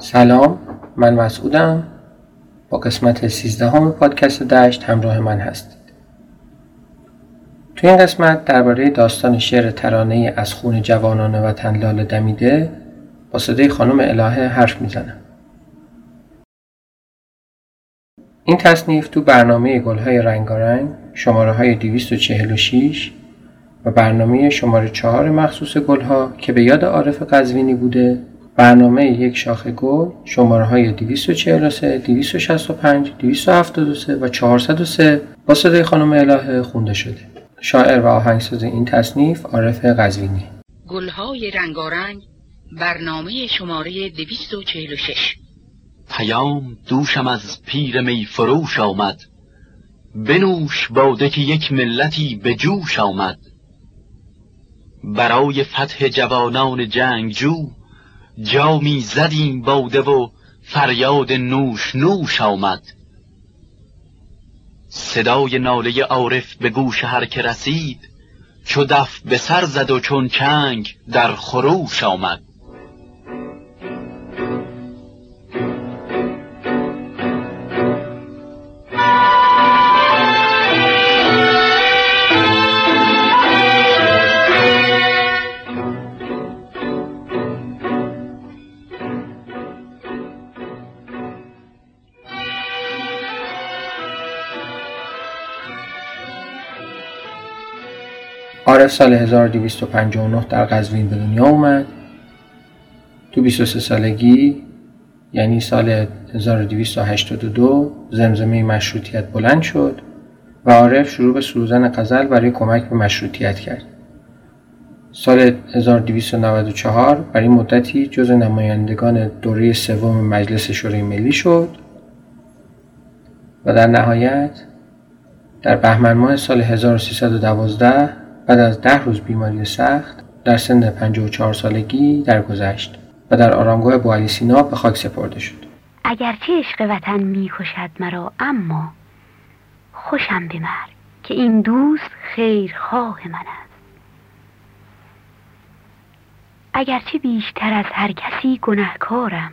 سلام من مسعودم. با قسمت 13 همه پادکست دشت همراه من هستید. تو این قسمت درباره داستان شعر ترانه از خون جوانان وطن لاله دمیده با صدای خانم الهه حرف می‌زنم. این تصنیف تو برنامه گلهای رنگارنگ شماره های 246 و برنامه شماره 4 مخصوص گلها که به یاد عارف قزوینی بوده برنامه یک شاخ گل شماره های 243, 265, 273 و 403 با صدای خانم الهه خونده شده. شاعر و آهنگساز این تصنیف عارف قزوینی گلهای رنگارنگ برنامه شماره 246 پیام دوشم از پیر می فروش آمد. بنوش باده که یک ملتی به جوش آمد. برای فتح جوانان جنگجو جامی زدیم باده و فریاد نوش نوش آمد. صدای ناله عارف به گوش هر که رسید چو دف به سر زد و چون چنگ در خروش آمد. عارف سال 1259 در قزوین به دنیا اومد تو 23 سالگی یعنی سال 1282 زمزمه مشروطیت بلند شد و عارف شروع به سروزن غزل برای کمک به مشروطیت کرد. سال 1294 برای مدتی جز نمایندگان دوره سوم مجلس شورای ملی شد و در نهایت در بهمن ماه سال 1312 بعد از ده روز بیماری سخت در سن 54 سالگی درگذشت و در آرامگاه بوالی سینا به خاک سپرده شد. اگرچه عشق وطن می‌کشد مرا اما خوشم به مرگ که این دوست خیرخواه من است. اگرچه بیشتر از هر کسی گناهکارم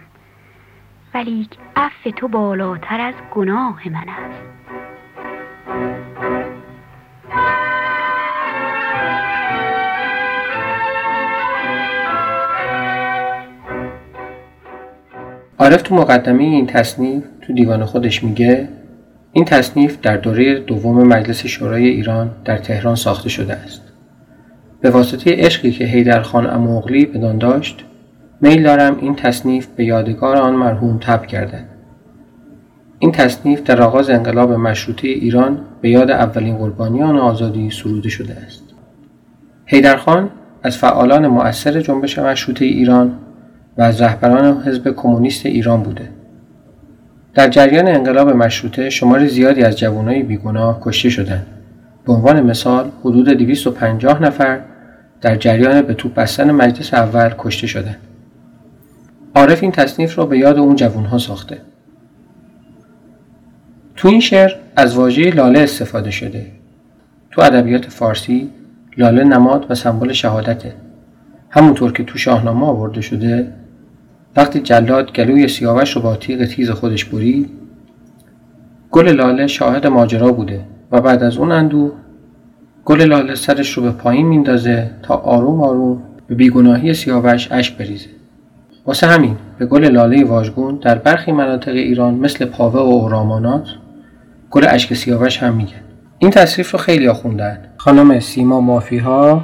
ولی عفو تو بالاتر از گناه من است. عارف تو مقدمه این تصنیف تو دیوان خودش میگه این تصنیف در دوره دوم مجلس شورای ایران در تهران ساخته شده است. به واسطه عشقی که حیدر خان اموغلی بدان داشت میل دارم این تصنیف به یادگار آن مرحوم تب گردد. این تصنیف در آغاز انقلاب مشروطه ایران به یاد اولین قربانیان آزادی سروده شده است. حیدر خان از فعالان مؤثر جنبش مشروطه ایران و از رهبران حزب کمونیست ایران بوده. در جریان انقلاب مشروطه شمار زیادی از جوانای بیگناه کشته شدند. به عنوان مثال حدود 250 نفر در جریان به توپ بستن مجلس اول کشته شدند. عارف این تصنیف را به یاد اون جوانها ساخته. تو این شعر از واژه لاله استفاده شده. تو ادبیات فارسی لاله نماد و سمبل شهادته. همونطور که تو شاهنامه آورده شده وقتی جلاد گلوی سیاوش رو با تیغ تیز خودش برید گل لاله شاهد ماجرا بوده و بعد از اون اندو گل لاله سرش رو به پایین میندازه تا آروم آروم به بیگناهی سیاوش اشک بریزه. واسه همین به گل لاله واژگون در برخی مناطق ایران مثل پاوه و اورامانات گل اشک سیاوش هم میگن. این تصریف رو خیلی خوندن خانم سیما مافیها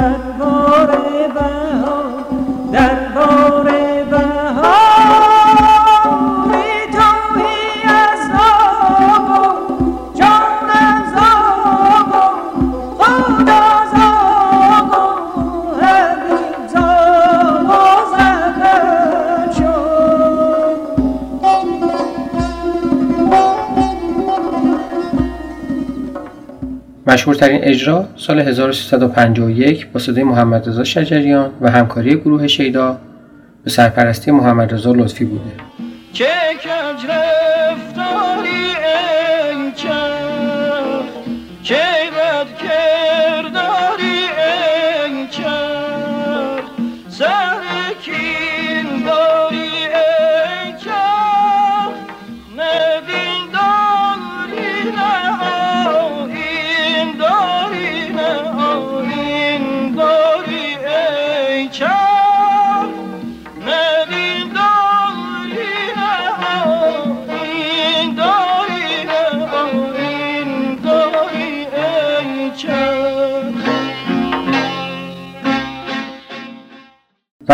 بهار درباره مشهورترین اجرا سال 1351 با صدای محمد رضا شجریان و همکاری گروه شیدا به سرپرستی محمد رضا لطفی بوده. که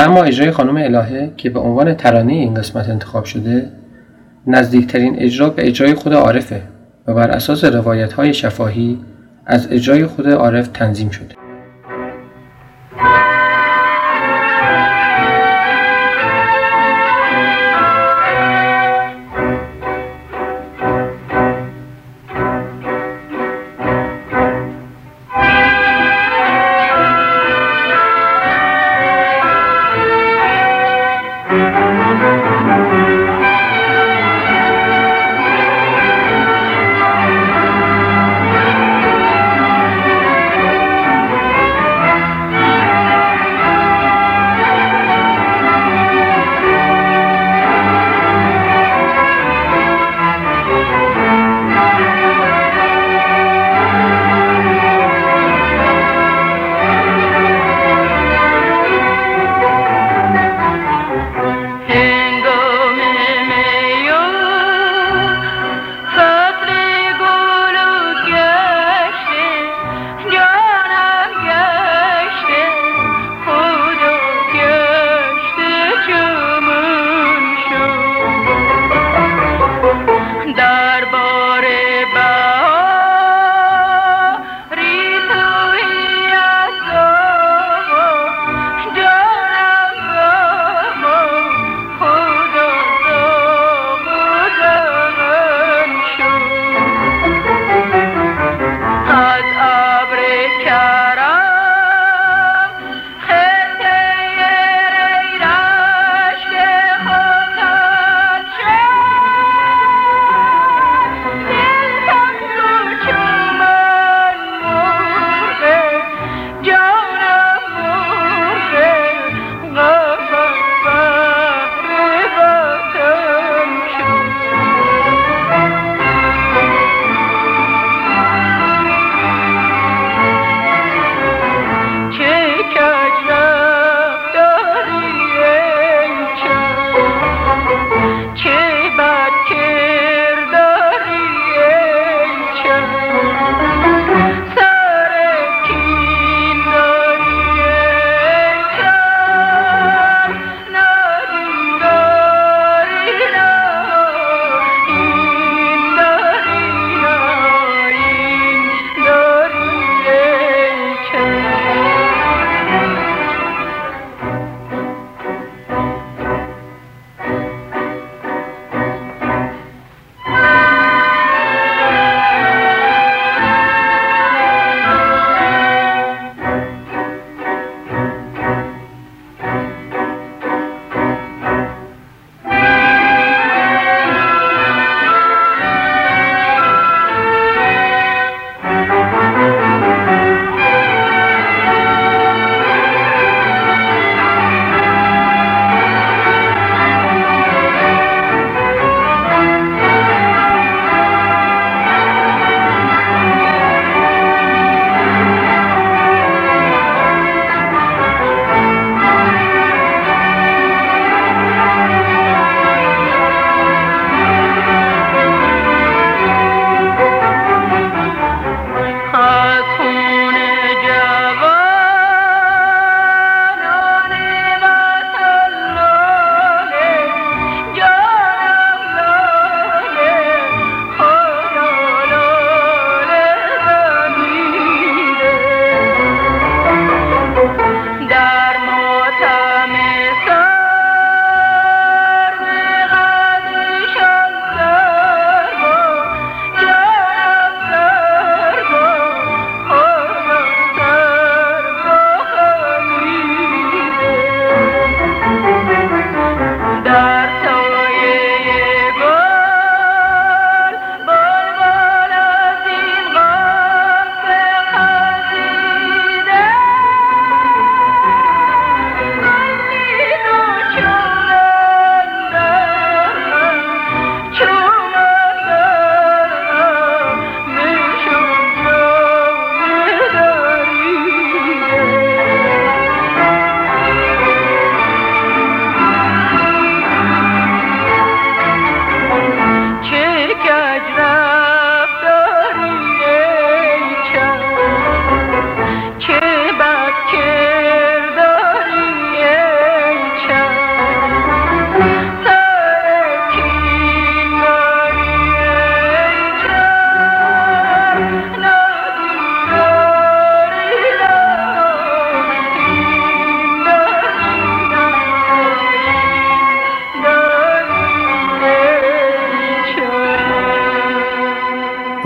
اما اجرای خانم الهه که به عنوان ترانه این قسمت انتخاب شده نزدیکترین اجرا به اجرای خود عارفه و بر اساس روایت های شفاهی از اجرای خود عارف تنظیم شده.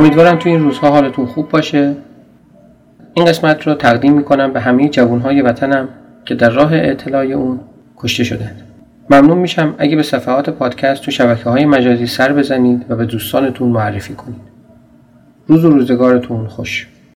امیدوارم تو این روزها حالتون خوب باشه. این قسمت رو تقدیم می‌کنم به همه جوانهای وطنم که در راه اطلاع اون کشته شدند ممنون میشم اگه به صفحات پادکست تو شبکه های مجازی سر بزنید و به دوستانتون معرفی کنید. روز و روزگارتون خوش.